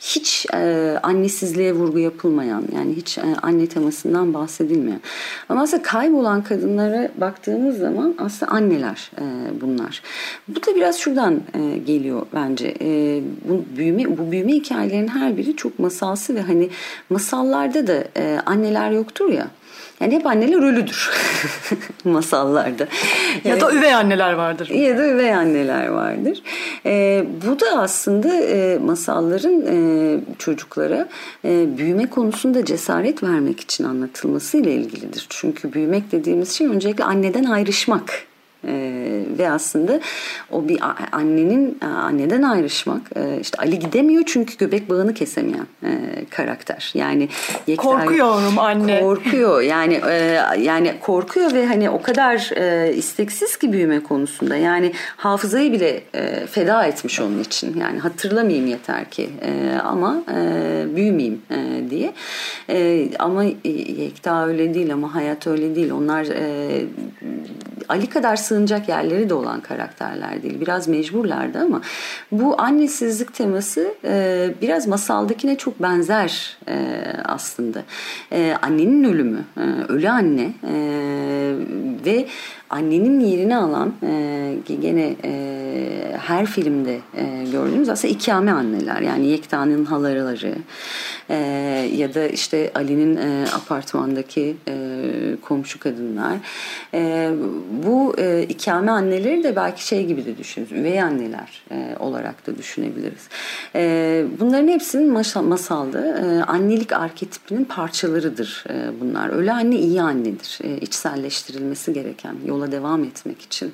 Hiç e, annesizliğe vurgu yapılmayan yani hiç e, anne temasından bahsedilmeyen. Ama aslında kaybolan kadınlara baktığımız zaman aslında anneler e, bunlar. Bu da biraz şuradan e, geliyor bence. E, bu büyüme bu büyüme hikayelerinin her biri çok masalsı ve hani masallarda da e, anneler yoktur ya. Yani hep anneler ölüdür masallarda. Ya da üvey anneler vardır. Ya da üvey anneler vardır. E, bu da aslında e, masalların e, çocuklara e, büyüme konusunda cesaret vermek için anlatılması ile ilgilidir. Çünkü büyümek dediğimiz şey öncelikle anneden ayrışmak ee, ve aslında o bir annenin anneden ayrışmak e, işte Ali gidemiyor çünkü göbek bağını kesemeyen e, karakter. Yani Yekter, korkuyorum anne. Korkuyor. Yani e, yani korkuyor ve hani o kadar e, isteksiz ki büyüme konusunda. Yani hafızayı bile e, feda etmiş onun için. Yani hatırlamayayım yeter ki e, ama e, büyümeyeyim e, diye. E, ama Yekta öyle değil ama hayat öyle değil. Onlar e, Ali kadar sığınacak yerleri de olan karakterler değil. Biraz mecburlardı ama bu annesizlik teması e, biraz masaldakine çok benzer e, aslında. E, annenin ölümü, e, ölü anne e, ve annenin yerini alan e, gene e, her filmde e, gördüğümüz aslında ikame anneler. Yani Yekta'nın halaları e, ya da işte Ali'nin e, apartmandaki e, komşu kadınlar. E, bu e, ikame anneleri de belki şey gibi de düşünürüz üvey anneler e, olarak da düşünebiliriz. E, bunların hepsinin masal, e, annelik arketipinin parçalarıdır e, bunlar. Öyle anne iyi annedir. E, içselleştirilmesi gereken yola devam etmek için.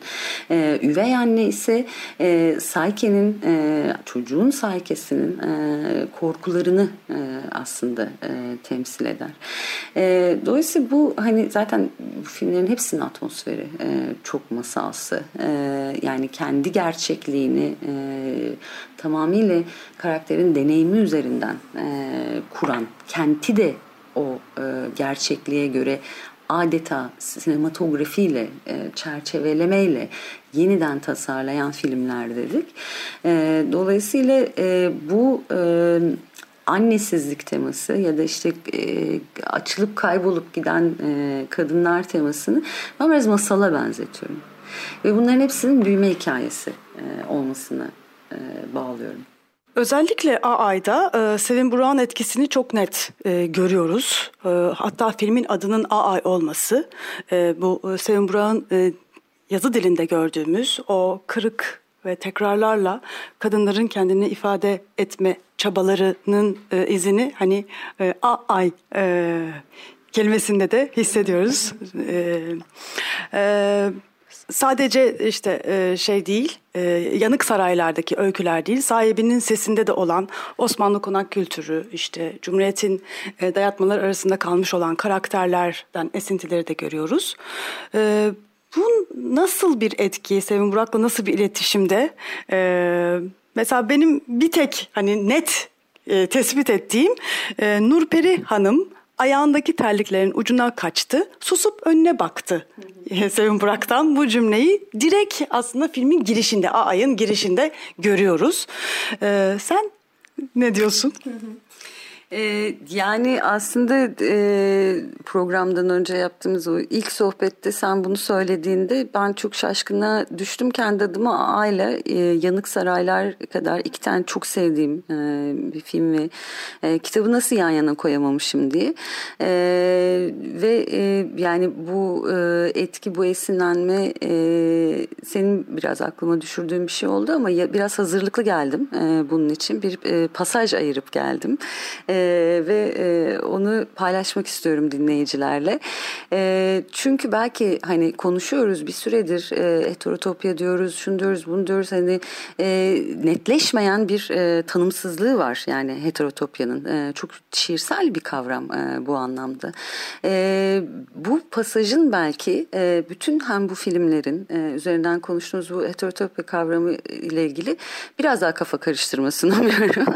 E, üvey anne ise e, Sayke'nin e, çocuğun Sayke'sinin e, korkularını e, aslında e, temsil eder. E, dolayısıyla bu hani zaten filmlerin hepsinin atmosferi e, çok masalsı. E, yani kendi gerçekliğini e, tamamıyla karakterin deneyimi üzerinden e, kuran, kenti de o e, gerçekliğe göre adeta sinematografiyle, e, çerçevelemeyle yeniden tasarlayan filmler dedik. E, dolayısıyla e, bu annesizlik teması ya da işte açılıp kaybolup giden kadınlar temasını ben biraz masala benzetiyorum. Ve bunların hepsinin büyüme hikayesi e, olmasını e, bağlıyorum. Özellikle A.Ay'da e, Sevin Burak'ın etkisini çok net e, görüyoruz. E, hatta filmin adının A.Ay olması e, bu e, Sevin Burak'ın e, yazı dilinde gördüğümüz o kırık ve tekrarlarla kadınların kendini ifade etme çabalarının e, izini hani e, A.Ay e, kelimesinde de hissediyoruz. E, e, sadece işte e, şey değil, e, yanık saraylardaki öyküler değil, sahibinin sesinde de olan Osmanlı konak kültürü, işte Cumhuriyet'in e, dayatmalar arasında kalmış olan karakterlerden esintileri de görüyoruz. Bu nasıl bir etki, Sevin Burak'la nasıl bir iletişimde? Mesela benim bir tek hani net tespit ettiğim Nurperi Hanım ayağındaki terliklerin ucuna kaçtı, susup önüne baktı. Sevin Burak'tan bu cümleyi direkt aslında filmin girişinde, ayın girişinde görüyoruz. Ee, sen ne diyorsun? Ee, yani aslında e, programdan önce yaptığımız o ilk sohbette sen bunu söylediğinde ben çok şaşkına düştüm kendi adıma aile e, Yanık Saraylar kadar iki tane çok sevdiğim e, bir film ve kitabı nasıl yan yana koyamamışım diye. Ve yani bu etki, bu esinlenme senin biraz aklıma düşürdüğün bir şey oldu ama biraz hazırlıklı geldim bunun için. Bir pasaj ayırıp geldim e, ve e, onu paylaşmak istiyorum dinleyicilerle. E, çünkü belki hani konuşuyoruz bir süredir e, heterotopya diyoruz, şunu diyoruz, bunu diyoruz. Hani e, netleşmeyen bir e, tanımsızlığı var yani heterotopyanın. E, çok şiirsel bir kavram e, bu anlamda. E, bu pasajın belki e, bütün hem bu filmlerin e, üzerinden konuştuğumuz bu heterotopya kavramı ile ilgili biraz daha kafa karıştırmasını umuyorum.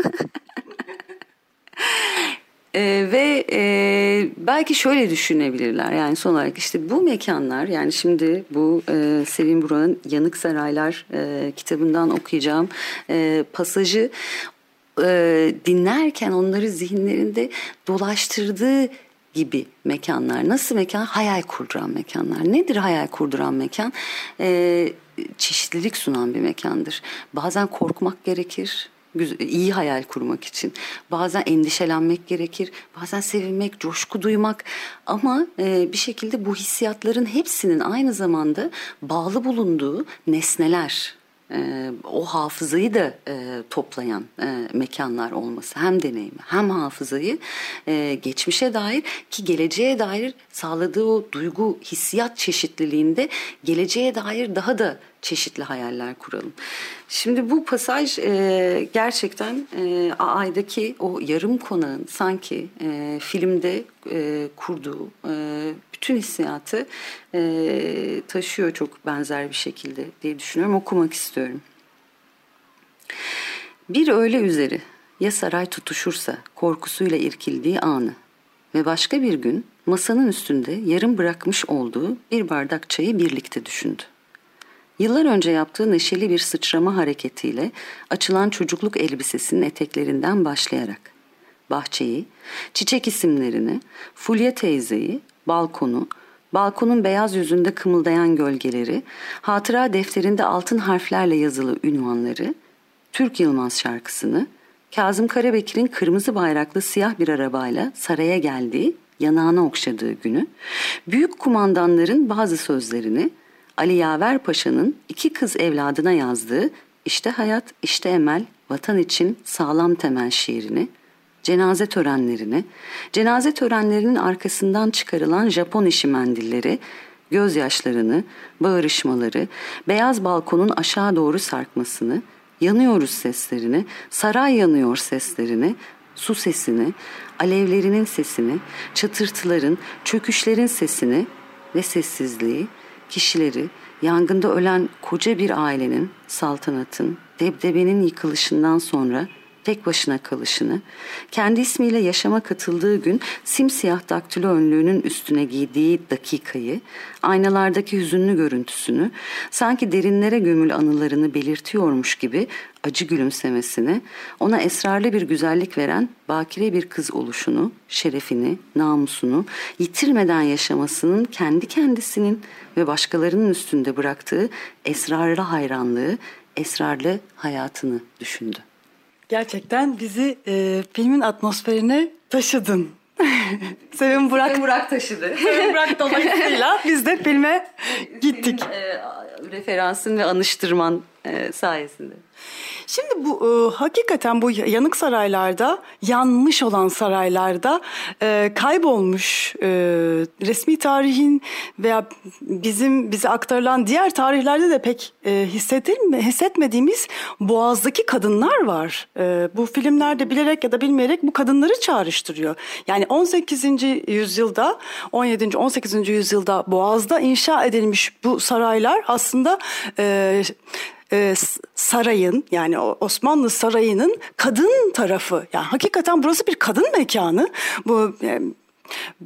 Ee, ve e, belki şöyle düşünebilirler yani son olarak işte bu mekanlar yani şimdi bu e, Sevim Burak'ın Yanık Saraylar e, kitabından okuyacağım e, pasajı e, dinlerken onları zihinlerinde dolaştırdığı gibi mekanlar. Nasıl mekan? Hayal kurduran mekanlar. Nedir hayal kurduran mekan? E, çeşitlilik sunan bir mekandır. Bazen korkmak gerekir, iyi hayal kurmak için. Bazen endişelenmek gerekir, bazen sevinmek, coşku duymak ama e, bir şekilde bu hissiyatların hepsinin aynı zamanda bağlı bulunduğu nesneler e, o hafızayı da e, toplayan e, mekanlar olması hem deneyimi hem hafızayı e, geçmişe dair ki geleceğe dair sağladığı o duygu hissiyat çeşitliliğinde geleceğe dair daha da çeşitli hayaller kuralım. Şimdi bu pasaj e, gerçekten e, Ay'daki o yarım konağın sanki e, filmde e, kurduğu e, bütün hissiyatı e, taşıyor çok benzer bir şekilde diye düşünüyorum. Okumak istiyorum. Bir öğle üzeri ya saray tutuşursa korkusuyla irkildiği anı ve başka bir gün masanın üstünde yarım bırakmış olduğu bir bardak çayı birlikte düşündü. Yıllar önce yaptığı neşeli bir sıçrama hareketiyle açılan çocukluk elbisesinin eteklerinden başlayarak bahçeyi, çiçek isimlerini, Fulya teyzeyi, balkonu, balkonun beyaz yüzünde kımıldayan gölgeleri, hatıra defterinde altın harflerle yazılı ünvanları, Türk Yılmaz şarkısını, Kazım Karabekir'in kırmızı bayraklı siyah bir arabayla saraya geldiği, yanağına okşadığı günü, büyük kumandanların bazı sözlerini, Ali Yaver Paşa'nın iki kız evladına yazdığı İşte Hayat, İşte Emel, Vatan için Sağlam Temel şiirini, cenaze törenlerini, cenaze törenlerinin arkasından çıkarılan Japon işi mendilleri, gözyaşlarını, bağırışmaları, beyaz balkonun aşağı doğru sarkmasını, yanıyoruz seslerini, saray yanıyor seslerini, su sesini, alevlerinin sesini, çatırtıların, çöküşlerin sesini ve sessizliği, kişileri, yangında ölen koca bir ailenin, saltanatın, debdebenin yıkılışından sonra tek başına kalışını, kendi ismiyle yaşama katıldığı gün simsiyah daktilo önlüğünün üstüne giydiği dakikayı, aynalardaki hüzünlü görüntüsünü, sanki derinlere gömül anılarını belirtiyormuş gibi acı gülümsemesini, ona esrarlı bir güzellik veren bakire bir kız oluşunu, şerefini, namusunu, yitirmeden yaşamasının kendi kendisinin ve başkalarının üstünde bıraktığı esrarlı hayranlığı, esrarlı hayatını düşündü. Gerçekten bizi e, filmin atmosferine taşıdın. Sevim Burak. Sevim Burak taşıdı. Sevim Burak dolayısıyla biz de filme gittik. Senin, e, referansın ve anıştırman e, sayesinde. Şimdi bu e, hakikaten bu yanık saraylarda, yanmış olan saraylarda e, kaybolmuş e, resmi tarihin veya bizim bize aktarılan diğer tarihlerde de pek e, hissedilme, hissetmediğimiz boğazdaki kadınlar var. E, bu filmlerde bilerek ya da bilmeyerek bu kadınları çağrıştırıyor. Yani 18. yüzyılda, 17. 18. yüzyılda boğazda inşa edilmiş bu saraylar aslında... E, e, sarayın yani Osmanlı sarayının kadın tarafı. Yani hakikaten burası bir kadın mekanı. Bu e,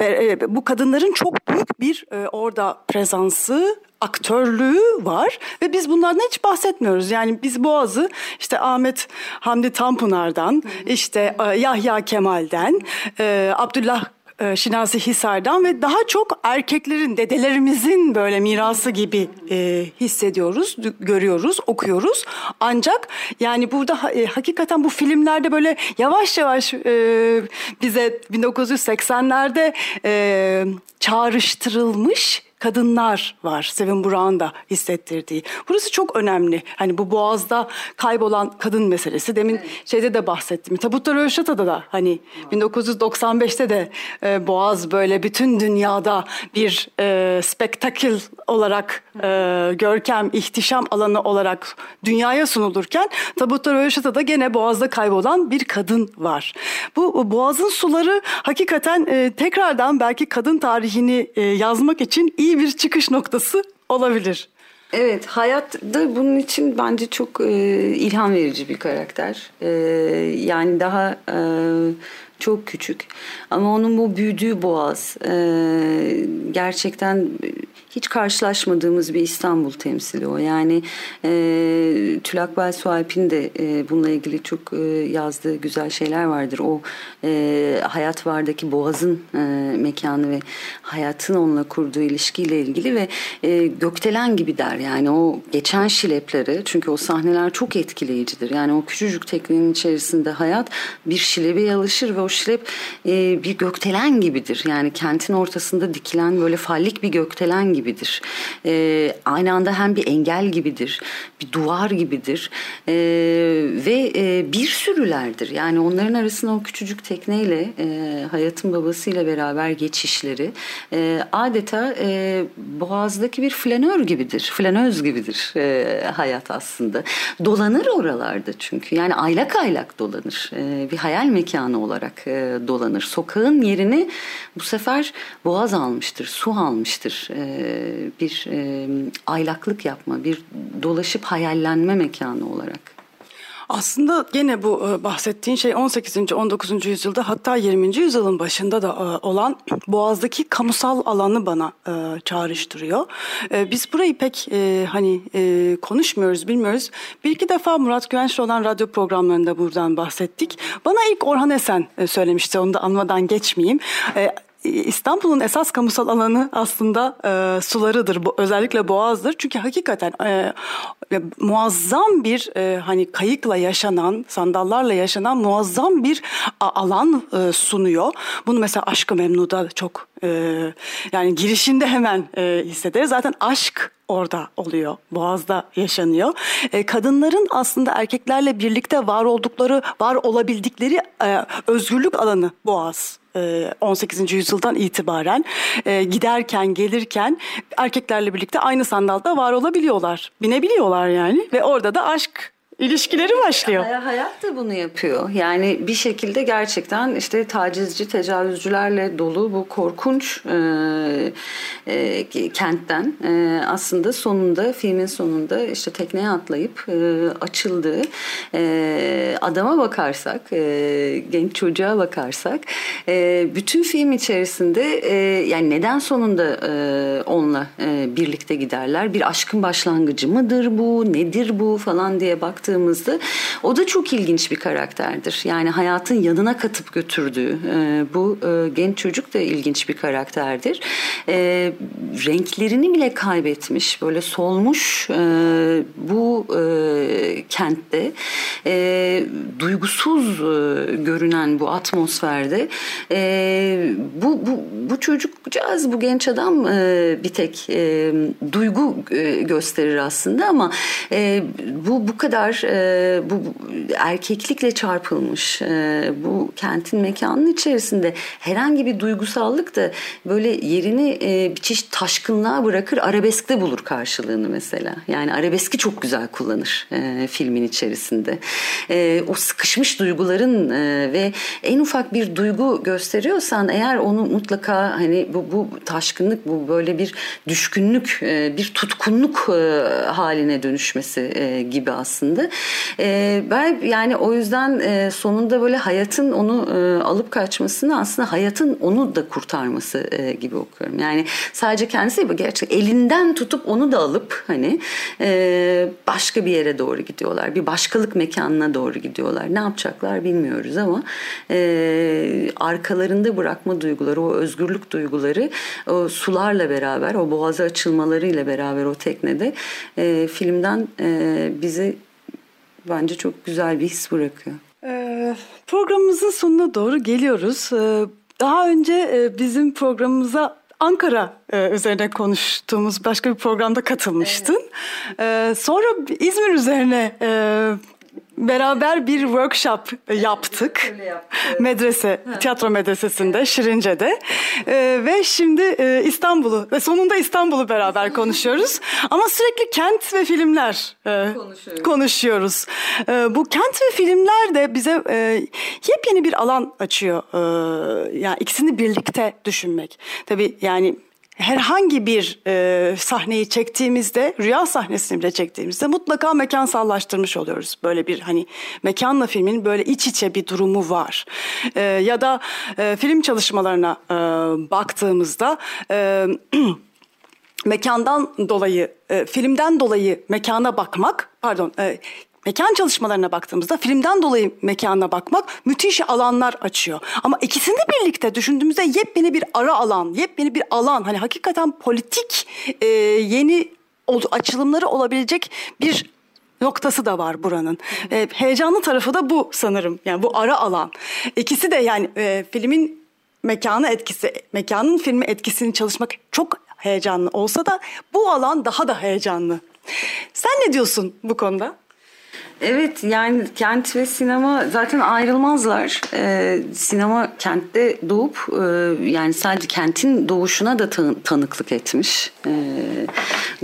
e, bu kadınların çok büyük bir e, orada prezansı, aktörlüğü var ve biz bunlardan hiç bahsetmiyoruz. Yani biz Boğaz'ı işte Ahmet Hamdi Tanpınar'dan, işte Yahya Kemal'den, Abdullah e, Şinasi Hisar'dan ve daha çok erkeklerin, dedelerimizin böyle mirası gibi e, hissediyoruz, görüyoruz, okuyoruz. Ancak yani burada e, hakikaten bu filmlerde böyle yavaş yavaş e, bize 1980'lerde e, çağrıştırılmış kadınlar var. Sevin Burak'ın da hissettirdiği. Burası çok önemli. Hani bu Boğaz'da kaybolan kadın meselesi. Demin evet. şeyde de bahsettim. Tabutlar Röşata'da da hani evet. 1995'te de e, Boğaz böyle bütün dünyada bir e, spektakül olarak e, görkem, ihtişam alanı olarak dünyaya sunulurken Tabutlar Röşata'da gene Boğaz'da kaybolan bir kadın var. Bu Boğaz'ın suları hakikaten e, tekrardan belki kadın tarihini e, yazmak için iyi iyi bir çıkış noktası olabilir. Evet, hayat da bunun için bence çok e, ilham verici bir karakter. E, yani daha e, çok küçük ama onun bu büyüdüğü boğaz e, gerçekten hiç karşılaşmadığımız bir İstanbul temsili o. Yani e, Tülakbel Sualp'in de e, bununla ilgili çok e, yazdığı güzel şeyler vardır. O e, hayat vardaki boğazın e, mekanı ve hayatın onunla kurduğu ilişkiyle ilgili ve e, gökdelen gibi der. Yani o geçen şilepleri çünkü o sahneler çok etkileyicidir. Yani o küçücük teknenin içerisinde hayat bir şilebe alışır ve o şilep e, bir gökdelen gibidir. Yani kentin ortasında dikilen böyle fallik bir gökdelen gibidir. E, aynı anda hem bir engel gibidir, bir duvar gibidir e, ve e, bir sürülerdir. Yani onların arasında o küçücük tekneyle e, hayatın babasıyla beraber geçişleri e, adeta e, boğazdaki bir flanör gibidir, flanöz gibidir e, hayat aslında. Dolanır oralarda çünkü yani aylak aylak dolanır. E, bir hayal mekanı olarak e, dolanır. Sokağın yerini bu sefer boğaz almıştır, su almıştır. E, bir e, aylaklık yapma, bir dolaşıp hayallenme mekanı olarak. Aslında gene bu e, bahsettiğin şey 18. 19. yüzyılda hatta 20. yüzyılın başında da e, olan Boğaz'daki kamusal alanı bana e, çağrıştırıyor. Biz burayı pek hani konuşmuyoruz, bilmiyoruz. Bir iki defa Murat Güvenç'le olan radyo programlarında buradan bahsettik. Bana ilk Orhan Esen söylemişti, onu da anmadan geçmeyeyim. İstanbul'un esas kamusal alanı aslında e, sularıdır. Bu, özellikle Boğaz'dır. Çünkü hakikaten e, muazzam bir e, hani kayıkla yaşanan, sandallarla yaşanan muazzam bir alan e, sunuyor. Bunu mesela Aşkı Memnu'da çok e, yani girişinde hemen e, hissederiz. Zaten aşk orada oluyor. Boğaz'da yaşanıyor. E, kadınların aslında erkeklerle birlikte var oldukları, var olabildikleri e, özgürlük alanı Boğaz. 18. E, yüzyıldan itibaren e, giderken gelirken erkeklerle birlikte aynı sandalda var olabiliyorlar. Binebiliyorlar yani ve orada da aşk ilişkileri başlıyor. Hayat da bunu yapıyor. Yani bir şekilde gerçekten işte tacizci, tecavüzcülerle dolu bu korkunç e, e, kentten e, aslında sonunda filmin sonunda işte tekneye atlayıp e, açıldığı e, adama bakarsak, e, genç çocuğa bakarsak e, bütün film içerisinde e, yani neden sonunda e, onunla e, birlikte giderler? Bir aşkın başlangıcı mıdır bu? Nedir bu falan diye baktığımızda baktığımızda o da çok ilginç bir karakterdir. Yani hayatın yanına katıp götürdüğü e, bu e, genç çocuk da ilginç bir karakterdir. E, renklerini bile kaybetmiş, böyle solmuş bu kentte duygusuz görünen bu atmosferde bu, bu, bu çocukcağız, bu genç adam bir tek duygu gösterir aslında ama bu bu kadar e, bu, bu erkeklikle çarpılmış e, bu kentin mekanının içerisinde herhangi bir duygusallık da böyle yerini e, bir çeşit taşkınlığa bırakır arabeskte bulur karşılığını mesela. Yani arabeski çok güzel kullanır e, filmin içerisinde. E, o sıkışmış duyguların e, ve en ufak bir duygu gösteriyorsan eğer onu mutlaka hani bu, bu taşkınlık bu böyle bir düşkünlük e, bir tutkunluk e, haline dönüşmesi e, gibi aslında aslında. E, ben yani o yüzden e, sonunda böyle hayatın onu e, alıp kaçmasını aslında hayatın onu da kurtarması e, gibi okuyorum. Yani sadece kendisi değil, gerçekten elinden tutup onu da alıp hani e, başka bir yere doğru gidiyorlar. Bir başkalık mekanına doğru gidiyorlar. Ne yapacaklar bilmiyoruz ama e, arkalarında bırakma duyguları, o özgürlük duyguları o sularla beraber, o boğazı açılmalarıyla beraber o teknede e, filmden e, bizi bence çok güzel bir his bırakıyor. Ee, programımızın sonuna doğru geliyoruz. Ee, daha önce e, bizim programımıza Ankara e, üzerine konuştuğumuz başka bir programda katılmıştın. Ee, sonra İzmir üzerine e, beraber bir workshop yaptık. Medrese, tiyatro medresesinde, Şirince'de. Ee, ve şimdi e, İstanbul'u ve sonunda İstanbul'u beraber konuşuyoruz. Ama sürekli kent ve filmler e, Konuşuyoruz. konuşuyoruz. Ee, bu kent ve filmler de bize e, yepyeni bir alan açıyor. Ee, yani ikisini birlikte düşünmek. Tabii yani herhangi bir e, sahneyi çektiğimizde, rüya sahnesini bile çektiğimizde mutlaka mekansallaştırmış oluyoruz. Böyle bir hani mekanla filmin böyle iç içe bir durumu var. E, ya da e, film çalışmalarına e, baktığımızda... E, mekandan dolayı, e, filmden dolayı mekana bakmak, pardon, e, mekan çalışmalarına baktığımızda filmden dolayı mekana bakmak müthiş alanlar açıyor. Ama ikisini birlikte düşündüğümüzde yepyeni bir ara alan, yepyeni bir alan, hani hakikaten politik e, yeni açılımları olabilecek bir noktası da var buranın. E, heyecanlı tarafı da bu sanırım. Yani bu ara alan. İkisi de yani e, filmin mekanı etkisi, mekanın filmi etkisini çalışmak çok heyecanlı olsa da bu alan daha da heyecanlı. Sen ne diyorsun bu konuda? Evet yani kent ve sinema zaten ayrılmazlar. Ee, sinema kentte doğup e, yani sadece kentin doğuşuna da tan- tanıklık etmiş. Ee,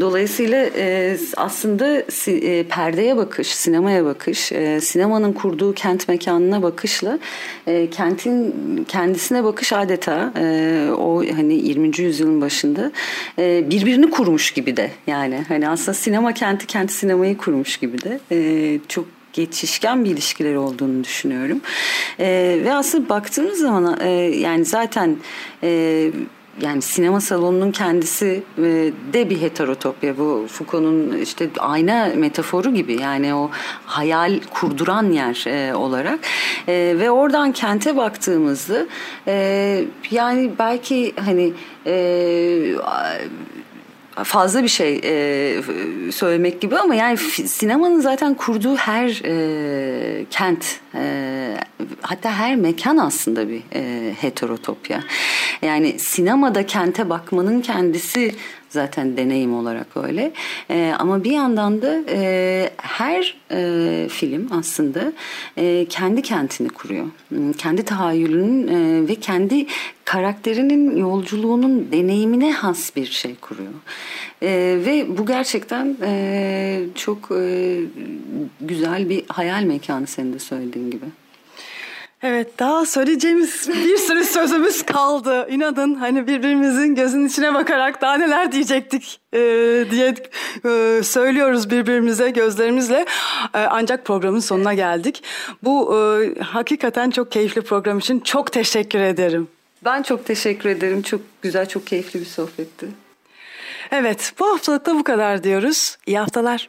dolayısıyla e, aslında si- e, perdeye bakış, sinemaya bakış, e, sinemanın kurduğu kent mekanına bakışla e, kentin kendisine bakış adeta e, o hani 20. yüzyılın başında e, birbirini kurmuş gibi de yani hani aslında sinema kenti kent sinemayı kurmuş gibi de e, çok geçişken bir ilişkileri olduğunu düşünüyorum. E, ve aslında baktığımız zaman e, yani zaten e, yani sinema salonunun kendisi e, de bir heterotopya. Bu Foucault'un işte ayna metaforu gibi yani o hayal kurduran yer e, olarak. E, ve oradan kente baktığımızda yani belki hani fazla bir şey e, söylemek gibi ama yani sinemanın zaten kurduğu her e, kent e, hatta her mekan aslında bir e, heterotopya. Yani sinemada kente bakmanın kendisi zaten deneyim olarak öyle. E, ama bir yandan da e, her e, film aslında e, kendi kentini kuruyor. Hmm, Kendi tahayyülünün e, ve kendi karakterinin yolculuğunun deneyimine has bir şey kuruyor. E, ve bu gerçekten e, çok e, güzel bir hayal mekanı senin de söylediğin gibi. Evet daha söyleyeceğimiz bir sürü sözümüz kaldı. İnadın hani birbirimizin gözünün içine bakarak daha neler diyecektik e, diye e, söylüyoruz birbirimize gözlerimizle. E, ancak programın sonuna geldik. Bu e, hakikaten çok keyifli program için çok teşekkür ederim. Ben çok teşekkür ederim. Çok güzel, çok keyifli bir sohbetti. Evet bu haftalık da bu kadar diyoruz. İyi haftalar.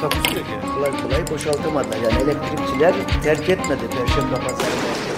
Takusuyor yani. Kolay kolay boşaltamadılar. Yani elektrikçiler terk etmedi Perşembe Pazarı'nı.